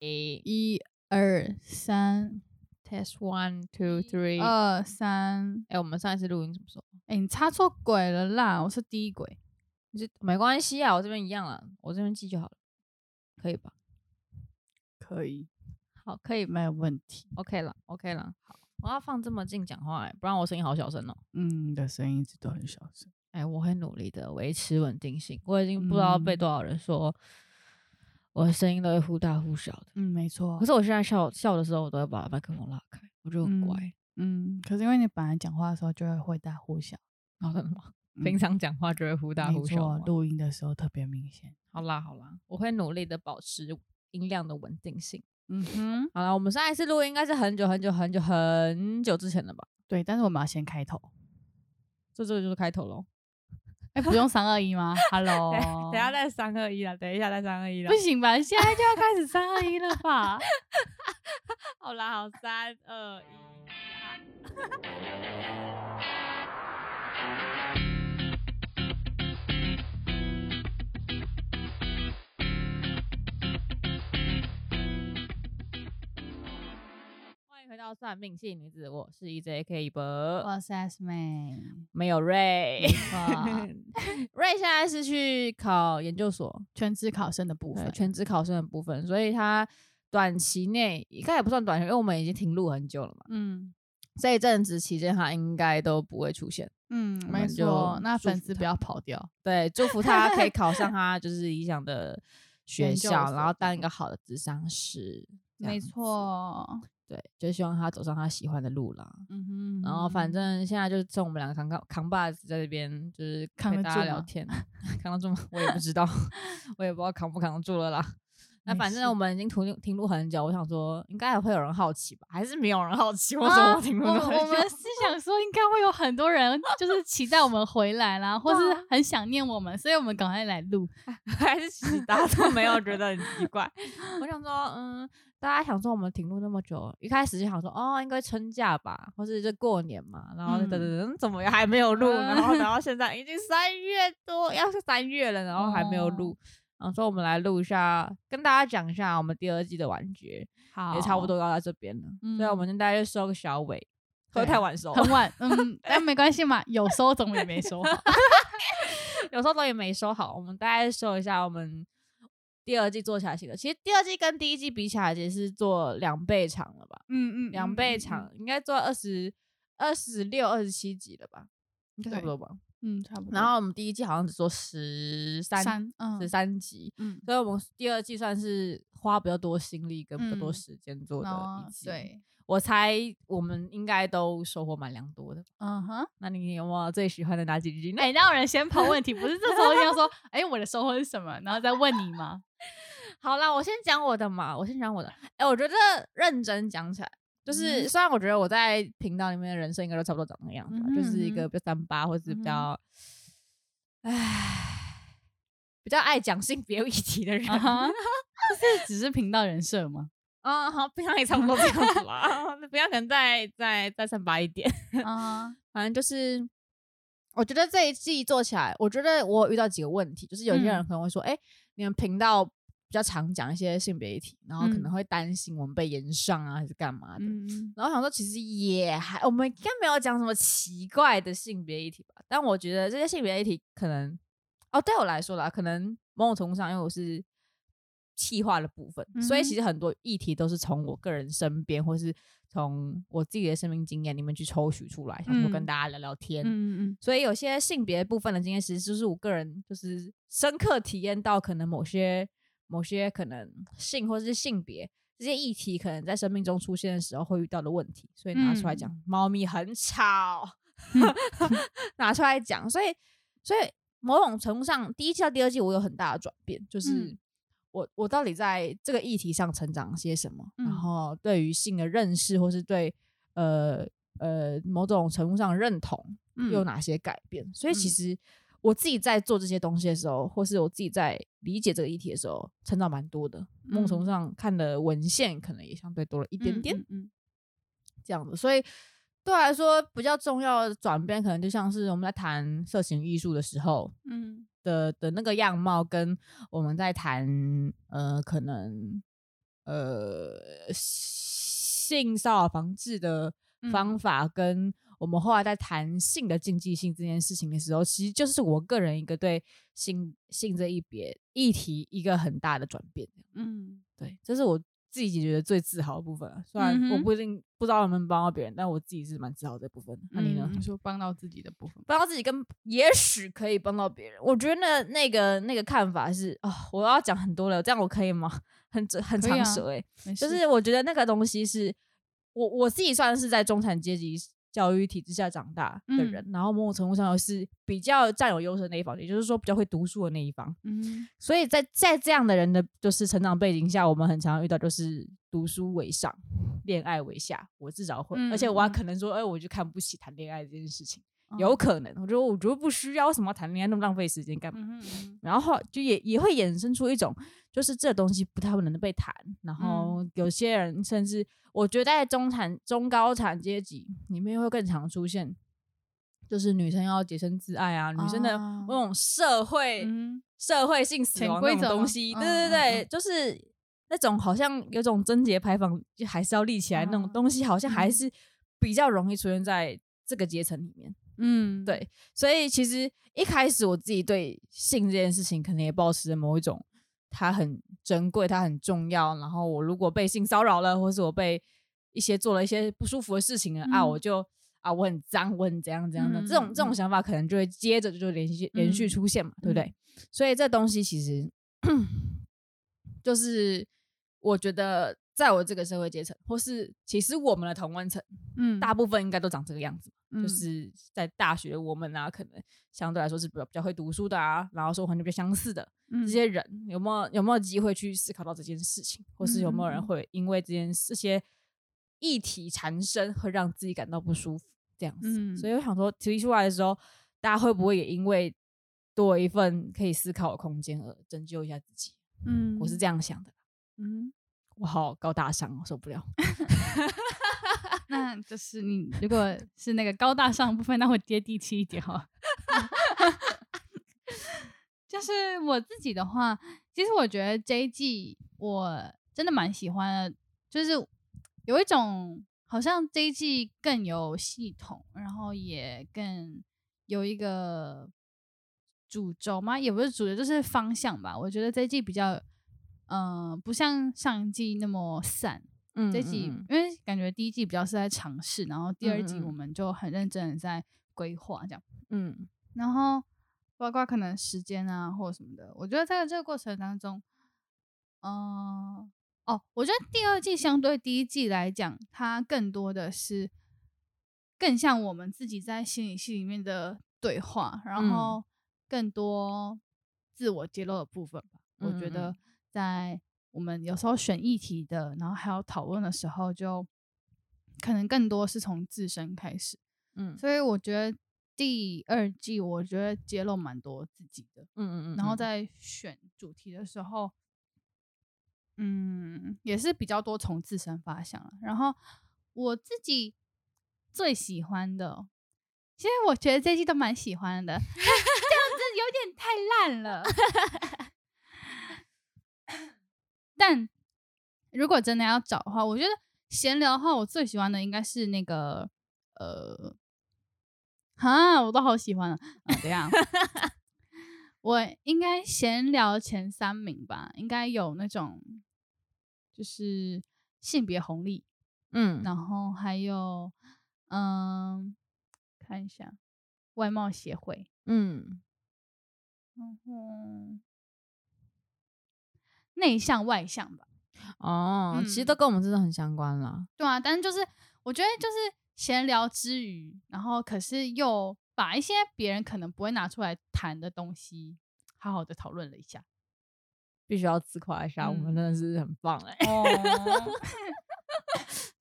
一二三，test one two three，二三。哎，我们上一次录音怎么时候？哎，你插错轨了啦！我是第一轨，没关系啊，我这边一样啊，我这边记就好了，可以吧？可以，好，可以，没有问题。OK 了，OK 了。好，我要放这么近讲话，哎，不然我声音好小声哦。嗯，你的声音一直都很小声。哎，我会努力的维持稳定性。我已经不知道被多少人说。嗯我的声音都会忽大忽小的，嗯，没错。可是我现在笑笑的时候，我都会把麦克风拉开，我就很乖，嗯。嗯，可是因为你本来讲话的时候就会忽大忽小，然后很忙？平常讲话就会忽大忽小，录音的时候特别明显。好啦好啦，我会努力的保持音量的稳定性。嗯哼，好了，我们上一次录音应该是很久很久很久很久之前了吧？对，但是我们要先开头，这这个就是开头喽。哎，不用三二一吗？Hello，等下再三二一了，等一下再三二一了，不行吧？现在就要开始三二一了吧？好啦，好，三二一，回到算命系女子，我是 EJK 一博，我是 S 妹，没有瑞。瑞现在是去考研究所，全职考生的部分，全职考生的部分，所以他短期内应该也不算短期，因为我们已经停录很久了嘛。嗯，这一阵子期间他应该都不会出现。嗯，没错。那粉丝不要跑掉，对，祝福他可以考上 他就是理想的学校，然后当一个好的智商师。没错。对，就希望他走上他喜欢的路啦。嗯哼，然后反正现在就剩我们两个扛扛扛把子在这边，就是跟大家聊天，扛得住吗？我也不知道，我也不知道扛不扛得住了啦。那反正我们已经停停录很久，我想说应该还会有人好奇吧？还是没有人好奇？为什么停录很久？我们是想说应该会有很多人就是期待我们回来啦，或是很想念我们，所以我们赶快来录。还是其实大家都没有觉得很奇怪？我想说，嗯。大家想说我们停录那么久，一开始就想说哦，应该春假吧，或是就过年嘛，然后等等等，怎么还没有录？然后等 到现在已经三月多，要是三月了，然后还没有录。然后说我们来录一下，跟大家讲一下我们第二季的完结，好，也差不多要在这边了。所以我们现在就收个小尾，会太晚收？很晚，嗯，但没关系嘛，有收总也没收好，有收总也没收好。我们大概说一下我们。第二季做起来行了，其实第二季跟第一季比起来，其实是做两倍长了吧？嗯嗯，两倍长，应该做二十二十六、二十七集了吧？应该差不多吧？嗯，差不多。然后我们第一季好像只做十三、十三集，嗯，所以我们第二季算是花比较多心力跟比较多时间做的一季。对，我猜我们应该都收获蛮良多的。嗯哼，那你有没有最喜欢的哪几集？哎，那有人先抛问题，不是这时候要说，哎，我的收获是什么？然后再问你吗？好啦，我先讲我的嘛，我先讲我的。哎、欸，我觉得认真讲起来，就是、嗯、虽然我觉得我在频道里面的人设应该都差不多长那个样子，嗯、哼就是一个比较三八，或者是比较，比较爱讲性别议题的人。Uh、只是频道人设吗？啊、uh，好，平常也差不多这样子啦。不要可能再再再三八一点。啊、uh，huh. 反正就是，我觉得这一季做起来，我觉得我遇到几个问题，就是有些人可能会说，哎、嗯。欸你们频道比较常讲一些性别议题，然后可能会担心我们被延上啊，还是干嘛的？嗯、然后想说，其实也还，我们应该没有讲什么奇怪的性别议题吧？但我觉得这些性别议题可能，哦，对我来说啦，可能某种程度上，因为我是气化的部分，嗯、所以其实很多议题都是从我个人身边，或是从我自己的生命经验里面去抽取出来，想说跟大家聊聊天。嗯嗯嗯。所以有些性别部分的经验，其实就是我个人就是深刻体验到，可能某些某些可能性或者是性别这些议题，可能在生命中出现的时候会遇到的问题，所以拿出来讲。嗯、猫咪很吵，拿出来讲。所以，所以某种程度上，第一季到第二季，我有很大的转变，就是。嗯我我到底在这个议题上成长些什么？嗯、然后对于性的认识，或是对呃呃某种程度上的认同，又有哪些改变？嗯、所以其实我自己在做这些东西的时候，或是我自己在理解这个议题的时候，成长蛮多的。梦从上看的文献可能也相对多了一点点，嗯嗯嗯、这样子。所以对我来说比较重要的转变，可能就像是我们在谈色情艺术的时候，嗯。的的那个样貌，跟我们在谈，呃，可能呃性骚扰防治的方法，跟我们后来在谈性的禁忌性这件事情的时候，其实就是我个人一个对性性这一别议题一个很大的转变。嗯，对，这是我。自己觉得最自豪的部分，虽然我不一定不知道能不能帮到别人，但我自己是蛮自豪的部分。那你呢？你说帮到自己的部分，帮到自己跟也许可以帮到别人。我觉得那那个那个看法是啊、哦，我要讲很多了，这样我可以吗？很很长舌哎、欸，就是我觉得那个东西是我我自己算是在中产阶级教育体制下长大的人，嗯、然后某种程度上又是比较占有优势的那一方，也就是说比较会读书的那一方。嗯，所以在在这样的人的就是成长背景下，我们很常遇到就是读书为上，恋爱为下。我至少会，嗯、而且我还可能说，哎、欸，我就看不起谈恋爱这件事情，嗯、有可能。我觉得我觉得不需要，为什么要谈恋爱那么浪费时间干嘛？然后就也也会衍生出一种，就是这东西不太会能被谈。然后有些人甚至。我觉得在中产、中高产阶级里面会更常出现，就是女生要洁身自爱啊，女生的那种社会、嗯、社会性死亡那种东西，对对对，就是那种好像有种贞洁牌坊，就还是要立起来那种东西，好像还是比较容易出现在这个阶层里面。嗯，对，所以其实一开始我自己对性这件事情，可能也保持着某一种。它很珍贵，它很重要。然后我如果被性骚扰了，或是我被一些做了一些不舒服的事情了、嗯、啊，我就啊，我很脏，我很怎样怎样的，嗯、这种这种想法可能就会接着就连续连续出现嘛，嗯、对不对？所以这东西其实 就是我觉得。在我这个社会阶层，或是其实我们的同温层，嗯，大部分应该都长这个样子，嗯、就是在大学，我们啊，可能相对来说是比较比较会读书的啊，然后说环境比较相似的、嗯、这些人，有没有有没有机会去思考到这件事情，或是有没有人会因为这件这些议题缠身，会让自己感到不舒服这样子？嗯、所以我想说，提出来的时候，大家会不会也因为多一份可以思考的空间而拯救一下自己？嗯，我是这样想的，嗯。我好高大上，我受不了。那就是你如果是那个高大上部分，那会接地气一点哈。就是我自己的话，其实我觉得这一季我真的蛮喜欢的，就是有一种好像这一季更有系统，然后也更有一个主轴嘛，也不是主轴，就是方向吧。我觉得这一季比较。嗯、呃，不像上一季那么散。嗯，这季因为感觉第一季比较是在尝试，然后第二季我们就很认真的在规划这样。嗯，然后包括可能时间啊或者什么的，我觉得在这个过程当中，嗯、呃，哦，我觉得第二季相对第一季来讲，它更多的是更像我们自己在心理系里面的对话，然后更多自我揭露的部分吧。嗯、我觉得。在我们有时候选议题的，然后还有讨论的时候，就可能更多是从自身开始，嗯，所以我觉得第二季我觉得揭露蛮多自己的，嗯嗯嗯，然后在选主题的时候，嗯，也是比较多从自身发想了。然后我自己最喜欢的，其实我觉得这季都蛮喜欢的，这样子有点太烂了。但如果真的要找的话，我觉得闲聊的话，我最喜欢的应该是那个呃，哈，我都好喜欢啊。怎样？我应该闲聊前三名吧，应该有那种就是性别红利，嗯，然后还有嗯，看一下外貌协会，嗯，然后。内向外向吧，哦，嗯、其实都跟我们真的很相关了。对啊，但是就是我觉得就是闲聊之余，然后可是又把一些别人可能不会拿出来谈的东西，好好的讨论了一下。必须要自夸一下，嗯、我们真的是很棒哎、欸，哦、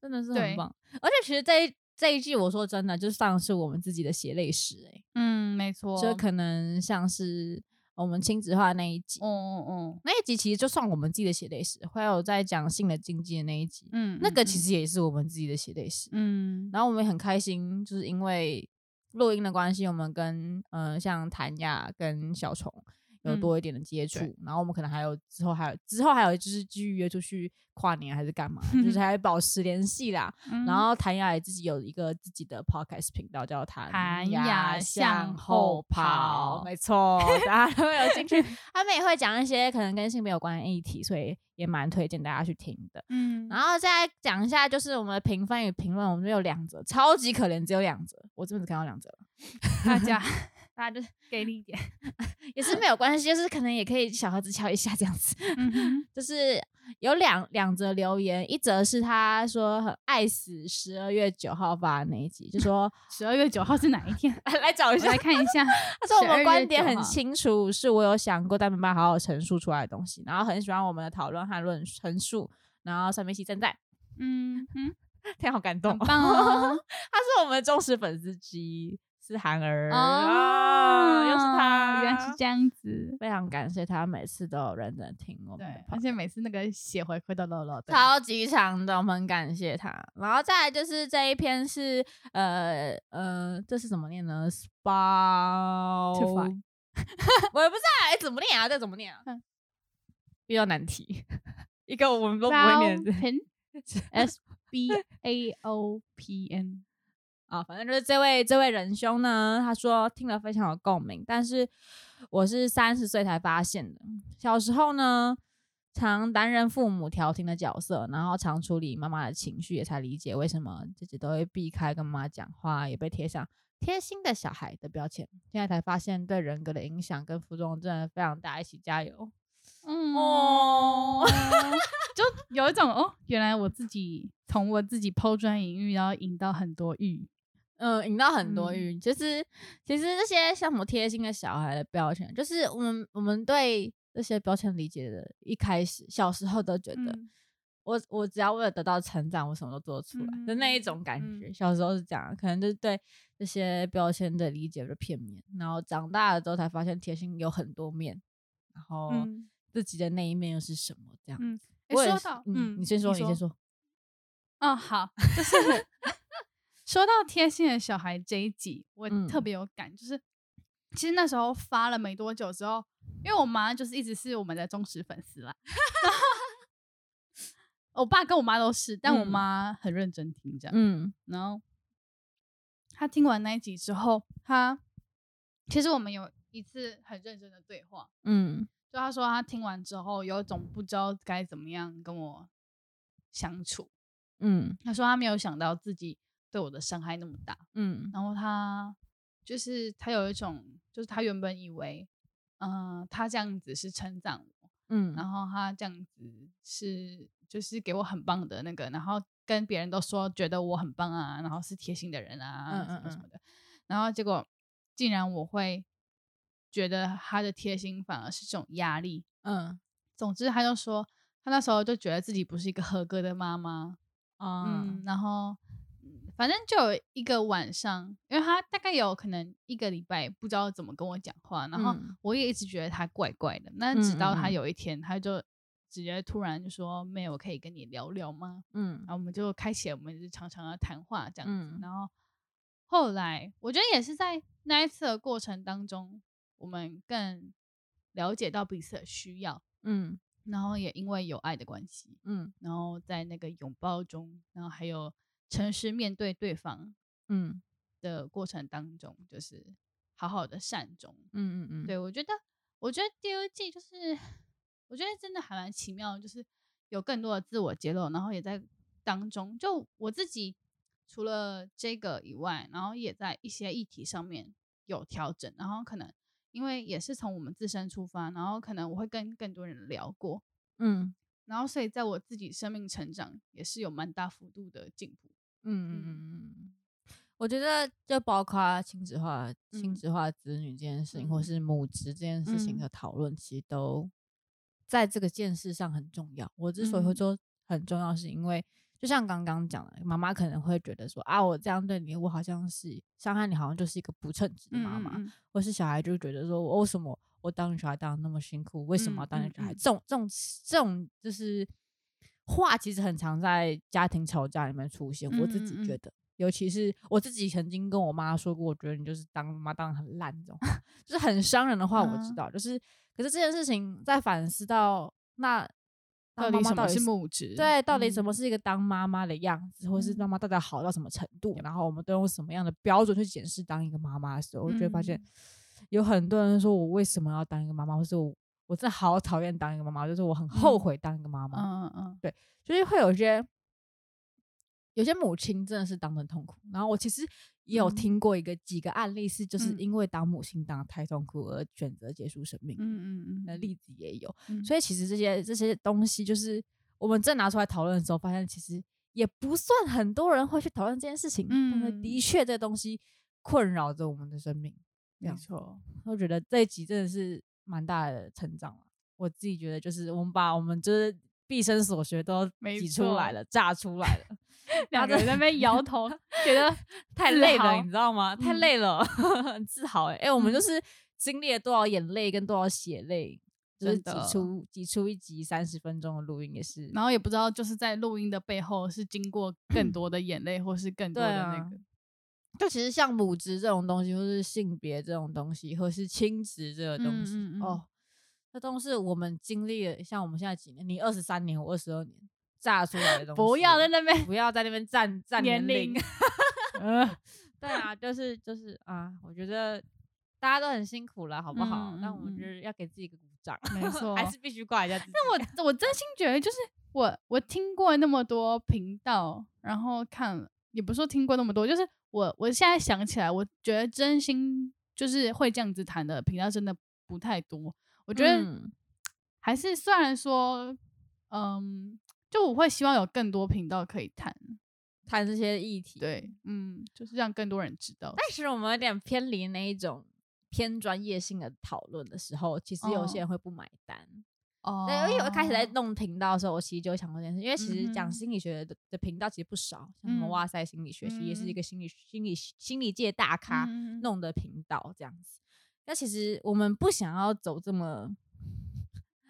真的是很棒。而且其实这一这一季，我说真的，就像是我们自己的血泪史哎。嗯，没错，就可能像是。我们亲子化那一集，嗯嗯嗯，那一集其实就算我们自己的血泪史，还有在讲性的禁忌的那一集，嗯，那个其实也是我们自己的血泪史，嗯。然后我们也很开心，就是因为录音的关系，我们跟嗯、呃、像谭雅跟小虫有多一点的接触，然后我们可能还有之后还有之后还有就是继续约出去跨年还是干嘛，就是 还保持联系啦。然后谭雅也自己有一个自己的 podcast 频道叫谭雅向后跑，没错，大家都有兴趣，他们也会讲一些可能跟性别有关的议题，所以也蛮推荐大家去听的。嗯，然后再讲一下就是我们的评分与评论，我们有两则，超级可怜，只有两则，我这边只看到两则，大家。大家就 给力一点，也是没有关系，就是可能也可以小盒子敲一下这样子。嗯、就是有两两则留言，一则是他说很爱死十二月九号发的那一集，就说 十二月九号是哪一天？来找一下来看一下。他说我们观点很清楚，是我有想过但没办法好好陈述出来的东西，然后很喜欢我们的讨论和论陈述，然后上面写正在。嗯哼，天好感动，棒哦！他是我们的忠实粉丝之一。是涵儿啊，又是他，原来是这样子，非常感谢他每次都有认真听我们，对，而且每次那个写回馈都漏漏的，超级长的，我们很感谢他。然后再来就是这一篇是呃呃，这是怎么念呢？Spa，我也不知道哎，怎么念啊？这怎么念啊？比较难题，一个我们都不会念的，S B A O P N。啊，反正就是这位这位仁兄呢，他说听了非常有共鸣，但是我是三十岁才发现的。小时候呢，常担任父母调停的角色，然后常处理妈妈的情绪，也才理解为什么自己都会避开跟妈妈讲话，也被贴上贴心的小孩的标签。现在才发现对人格的影响跟服装真的非常大，一起加油。嗯哦，就有一种哦，原来我自己从我自己抛砖引玉，然后引到很多玉。嗯，引到很多语，嗯、就是其实这些像什么贴心的小孩的标签，就是我们我们对这些标签理解的，一开始小时候都觉得，嗯、我我只要为了得到成长，我什么都做得出来的那一种感觉。嗯、小时候是这样，可能就是对这些标签的理解的片面，然后长大了之后才发现贴心有很多面，然后自己的那一面又是什么这样。嗯，我说到，嗯，你先说，你，先说。哦，好，就是。说到贴心的小孩这一集，我特别有感，嗯、就是其实那时候发了没多久之后，因为我妈就是一直是我们的忠实粉丝啦，我爸跟我妈都是，但我妈很认真听这样，嗯，然后他听完那一集之后，他其实我们有一次很认真的对话，嗯，就他说他听完之后有一种不知道该怎么样跟我相处，嗯，他说他没有想到自己。对我的伤害那么大，嗯，然后他就是他有一种，就是他原本以为，嗯、呃，他这样子是称赞我，嗯，然后他这样子是就是给我很棒的那个，然后跟别人都说觉得我很棒啊，然后是贴心的人啊，嗯嗯嗯什么什么的，然后结果竟然我会觉得他的贴心反而是这种压力，嗯，总之他就说他那时候就觉得自己不是一个合格的妈妈，嗯，嗯，然后。反正就有一个晚上，因为他大概有可能一个礼拜不知道怎么跟我讲话，然后我也一直觉得他怪怪的。那直到他有一天，他就直接突然就说：“妹，我可以跟你聊聊吗？”嗯，然后我们就开启了我们日常常的谈话这样子。然后后来我觉得也是在那一次的过程当中，我们更了解到彼此的需要。嗯，然后也因为有爱的关系，嗯，然后在那个拥抱中，然后还有。诚实面对对方，嗯，的过程当中，就是好好的善终，嗯嗯嗯。对，我觉得，我觉得第二季就是，我觉得真的还蛮奇妙，就是有更多的自我揭露，然后也在当中，就我自己除了这个以外，然后也在一些议题上面有调整，然后可能因为也是从我们自身出发，然后可能我会跟更多人聊过，嗯，然后所以在我自己生命成长也是有蛮大幅度的进步。嗯嗯嗯。嗯，我觉得就包括亲子化、亲子化子女这件事情，嗯、或是母职这件事情的讨论，其实都在这个件事上很重要。我之所以会说很重要，是因为就像刚刚讲的，妈妈可能会觉得说啊，我这样对你，我好像是伤害你，好像就是一个不称职的妈妈，或是小孩就觉得说，我为什么我当你小孩当的那么辛苦，为什么要当你小孩？这种这种这种就是。话其实很常在家庭吵架里面出现，我自己觉得，尤其是我自己曾经跟我妈说过，我觉得你就是当妈当的很烂这种，就是很伤人的话。我知道，就是可是这件事情在反思到那到底什么是母职？对，到底什么是一个当妈妈的样子，或是妈妈到底好到什么程度？然后我们都用什么样的标准去检视当一个妈妈的时候，我就会发现有很多人说我为什么要当一个妈妈，或是我我真的好讨厌当一个妈妈，就是我很后悔当一个妈妈。嗯嗯嗯，对，就是会有些。有些母亲真的是当的痛苦，然后我其实也有听过一个几个案例，是就是因为当母亲当的太痛苦而选择结束生命，嗯嗯嗯那例子也有。所以其实这些这些东西，就是我们正拿出来讨论的时候，发现其实也不算很多人会去讨论这件事情。嗯，但是的确这东西困扰着我们的生命。没错，我觉得这一集真的是蛮大的成长。我自己觉得就是我们把我们就是毕生所学都挤出来了，炸出来了。两个人在那边摇头，觉得太累了，你知道吗？太累了，很自豪哎、欸！哎、欸，我们就是经历了多少眼泪跟多少血泪，就是挤出挤出一集三十分钟的录音，也是。然后也不知道，就是在录音的背后是经过更多的眼泪，或是更多的那个。就其实像母职这种东西，或是性别这种东西，或是亲职这个东西，嗯嗯嗯哦，这都是我们经历了。像我们现在几年，你二十三年，我二十二年。炸出来的东西，不要在那边，不要在那边占占年龄。嗯，对啊，就是就是啊，我觉得大家都很辛苦了，好不好？那、嗯、我们就是要给自己一个鼓掌，没错，还是必须挂一下自己。那我我真心觉得，就是我我听过那么多频道，然后看也不是说听过那么多，就是我我现在想起来，我觉得真心就是会这样子谈的频道真的不太多。我觉得还是虽然说，嗯。就我会希望有更多频道可以谈谈这些议题，对，嗯，就是让更多人知道。但是我们有点偏离那一种偏专业性的讨论的时候，其实有些人会不买单。哦，对，因为我一开始在弄频道的时候，我其实就想过这件事，因为其实讲心理学的的频道其实不少，像什么哇塞心理学，其实也是一个心理心理心理界大咖弄的频道这样子。那其实我们不想要走这么。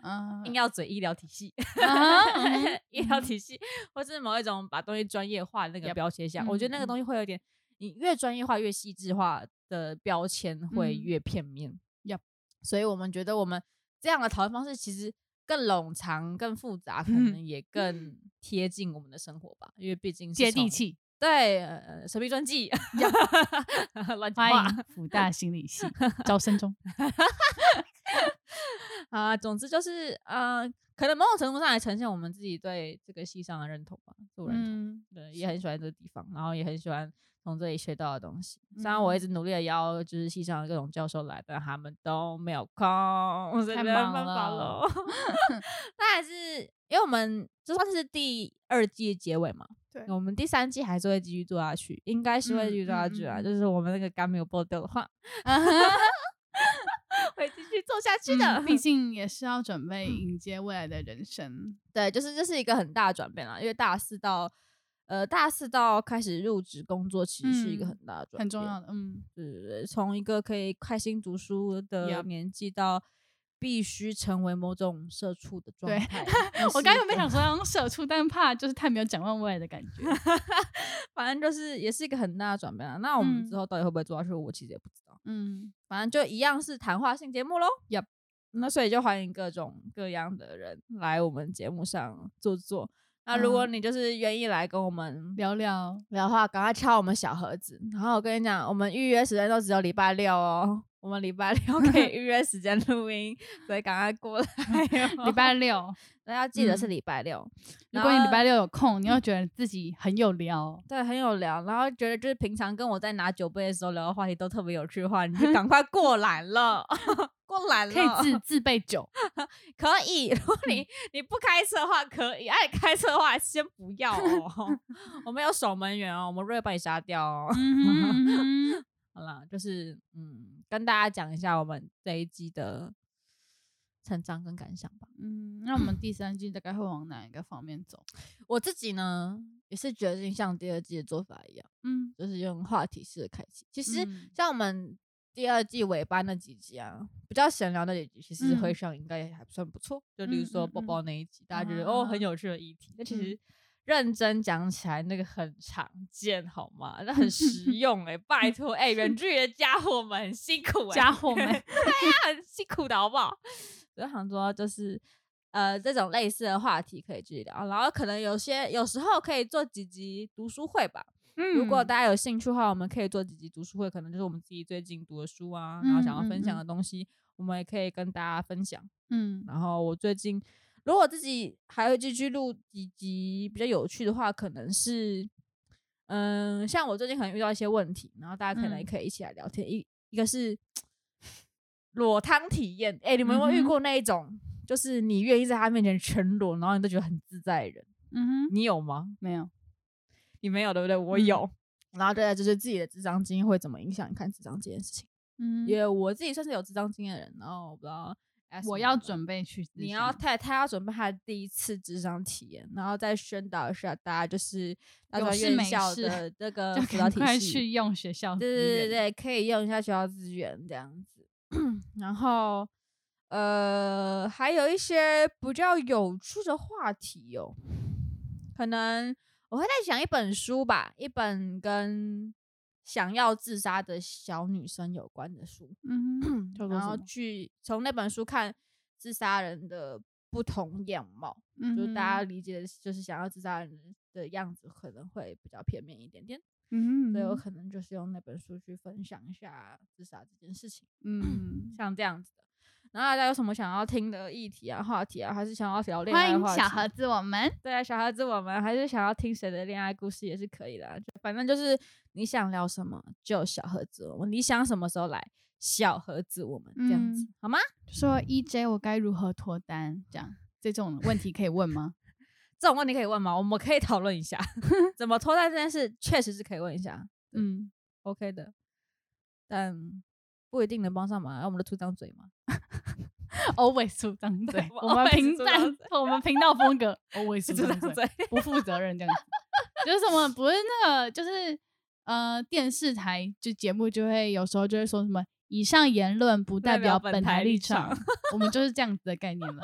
嗯，硬要嘴医疗体系，医疗体系，或是某一种把东西专业化的那个标签下，我觉得那个东西会有点，你越专业化、越细致化的标签会越片面。要所以我们觉得我们这样的讨论方式其实更冗长、更复杂，可能也更贴近我们的生活吧，因为毕竟是接地气。对，神秘专辑，欢迎福大心理系招生中。啊，总之就是，呃，可能某种程度上来呈现我们自己对这个系上的认同吧，自我认同，嗯、对，也很喜欢这个地方，然后也很喜欢从这里学到的东西。虽然我一直努力的邀，就是系上的各种教授来，但他们都没有空，太忙了。那还是因为我们就算是第二季的结尾嘛，对，我们第三季还是会继续做下去，应该是会继续做下去啊，嗯嗯嗯、就是我们那个肝没有爆掉的话。会继续做下去的，毕 竟也是要准备迎接未来的人生。对，就是这是一个很大的转变啦，因为大四到呃大四到开始入职工作，其实是一个很大的转变，很重要的。嗯，对对对，从一个可以开心读书的年纪到。必须成为某种社畜的状态。我刚刚有没有想说社畜，但怕就是太没有展望未来的感觉。反正就是也是一个很大的转变啊。那我们之后到底会不会做下去，我其实也不知道。嗯，反正就一样是谈话性节目喽。Yep。那所以就欢迎各种各样的人来我们节目上坐坐。那如果你就是愿意来跟我们聊聊聊的话，赶快敲我们小盒子。然后我跟你讲，我们预约时间都只有礼拜六哦。我们礼拜六 可以 预约时间录音，所以赶快过来。礼拜六，大家记得是礼拜六。如果你礼拜六有空，你会觉得自己很有聊，对，很有聊，然后觉得就是平常跟我在拿酒杯的时候聊的话题都特别有趣的话，你就赶快 过来了，过来了。可以自自备酒，可以。如果你你不开车的话，可以；爱开车的话，先不要哦。我们有守门员哦，我们瑞把你杀掉哦。好了，就是嗯，跟大家讲一下我们这一季的成长跟感想吧。嗯，那我们第三季大概会往哪一个方面走？我自己呢，也是决定像第二季的做法一样，嗯，就是用话题式的开启。其实像我们第二季尾巴那几集啊，比较闲聊那几集，其实回想应该也还算不错。就例如说包包那一集，大家觉得哦很有趣的议题，那其实。认真讲起来，那个很常见，好吗？那很实 用哎、欸，拜托哎，远距离的家伙们很辛苦哎、欸，家伙们对呀，很辛苦的好不好？我想说，就是呃，这种类似的话题可以继续聊，然后可能有些有时候可以做几集读书会吧。嗯，如果大家有兴趣的话，我们可以做几集读书会，可能就是我们自己最近读的书啊，然后想要分享的东西，我们也可以跟大家分享。嗯，然后我最近。如果自己还会继续录几集比较有趣的话，可能是，嗯，像我最近可能遇到一些问题，然后大家可能也可以一起来聊天。一、嗯、一个是裸汤体验，哎、欸，你们有没有遇过那一种，嗯、就是你愿意在他面前全裸，然后你都觉得很自在的人？嗯哼，你有吗？没有，你没有对不对？我有。嗯、然后对，就是自己的智商经验会怎么影响你看智商这件事情？嗯，因为我自己算是有智商经验的人，然后我不知道。我要准备去，你要他他要准备他的第一次职场体验，然后再宣导一下大家，就是大专院校的这个辅导体系，去用学校，对对对对，可以用一下学校资源这样子。然后呃，还有一些比较有趣的话题哦，可能我会再讲一本书吧，一本跟。想要自杀的小女生有关的书，嗯哼，然后去从那本书看自杀人的不同样貌，嗯，就是大家理解的就是想要自杀人的样子可能会比较片面一点点，嗯，所以我可能就是用那本书去分享一下自杀这件事情，嗯，像这样子的。然后大家有什么想要听的议题啊、话题啊，还是想要聊恋爱话题？欢迎小盒子我们，对啊，小盒子我们，还是想要听谁的恋爱故事也是可以的。反正就是你想聊什么就小盒子我们，你想什么时候来小盒子我们这样子、嗯、好吗？说 EJ 我该如何脱单？这样这种问题可以问吗？这种问题可以问吗？我们可以讨论一下 怎么脱单这件事，确实是可以问一下。嗯，OK 的，但。不一定能帮上忙，我们的出张嘴嘛，always 出张嘴。我们频道，我们频道风格 always 出张嘴，不负责任这样子。就是什么？不是那个，就是呃，电视台就节目就会有时候就会说什么，以上言论不代表本台立场。我们就是这样子的概念了。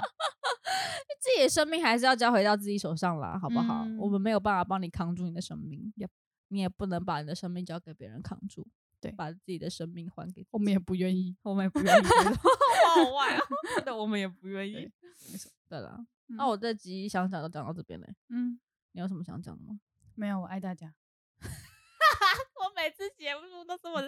自己的生命还是要交回到自己手上啦，好不好？嗯、我们没有办法帮你扛住你的生命，也你也不能把你的生命交给别人扛住。对，把自己的生命还给我们也不愿意，我们也不愿意。好坏啊！对，我们也不愿意。没错，对了，那、嗯啊、我这集想讲都讲到这边嘞。嗯，你有什么想讲的吗？没有，我爱大家。我每次节目都这么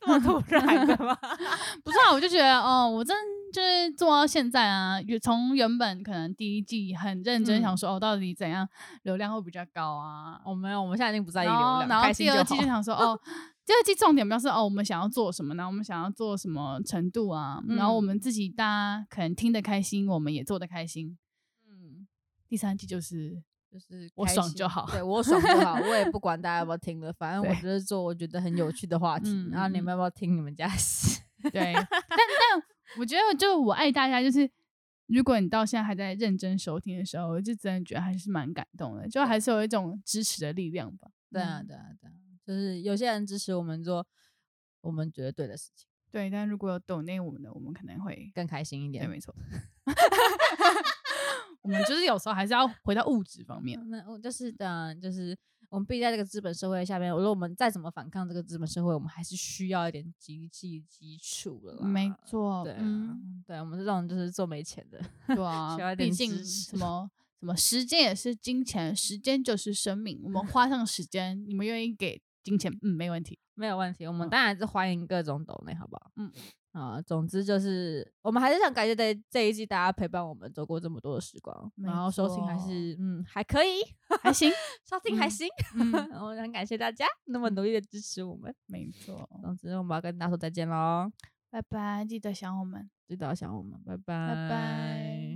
这么突然的吗？不是啊，我就觉得哦，我真就是做到现在啊，从原本可能第一季很认真想说、嗯、哦，到底怎样流量会比较高啊？我、哦、没有，我们现在已经不在意流量，然后第二季就想说 哦。第二季重点表示哦，我们想要做什么呢？我们想要做什么程度啊？嗯、然后我们自己大家可能听得开心，我们也做得开心。嗯，第三季就是就是我爽就好，对我爽就好，我也不管大家要不要听了，反正我就是做我觉得很有趣的话题。对然后你们要不要听？你们家事。对，但但我觉得就我爱大家，就是如果你到现在还在认真收听的时候，我就真的觉得还是蛮感动的，就还是有一种支持的力量吧。对啊，对啊，对啊。就是有些人支持我们做我们觉得对的事情，对。但如果有抖内我们的，我们可能会更开心一点。对，没错。我们就是有时候还是要回到物质方面。那我就是的，就是我们必须在这个资本社会下面，如果我们再怎么反抗这个资本社会，我们还是需要一点经济基础的。没错，对，嗯，对，我们这种就是做没钱的，对啊，需要一点支持。什么什么时间也是金钱，时间就是生命。我们 花上时间，你们愿意给？金钱，嗯，没问题，没有问题。我们当然是欢迎各种抖内，好不好？嗯，啊，总之就是，我们还是想感谢这这一季大家陪伴我们走过这么多的时光，然后收听还是嗯还可以，还行，收听还行。嗯，我很感谢大家那么努力的支持我们。没错，总之我们要跟大家说再见喽，拜拜，记得想我们，记得想我们，拜拜，拜拜。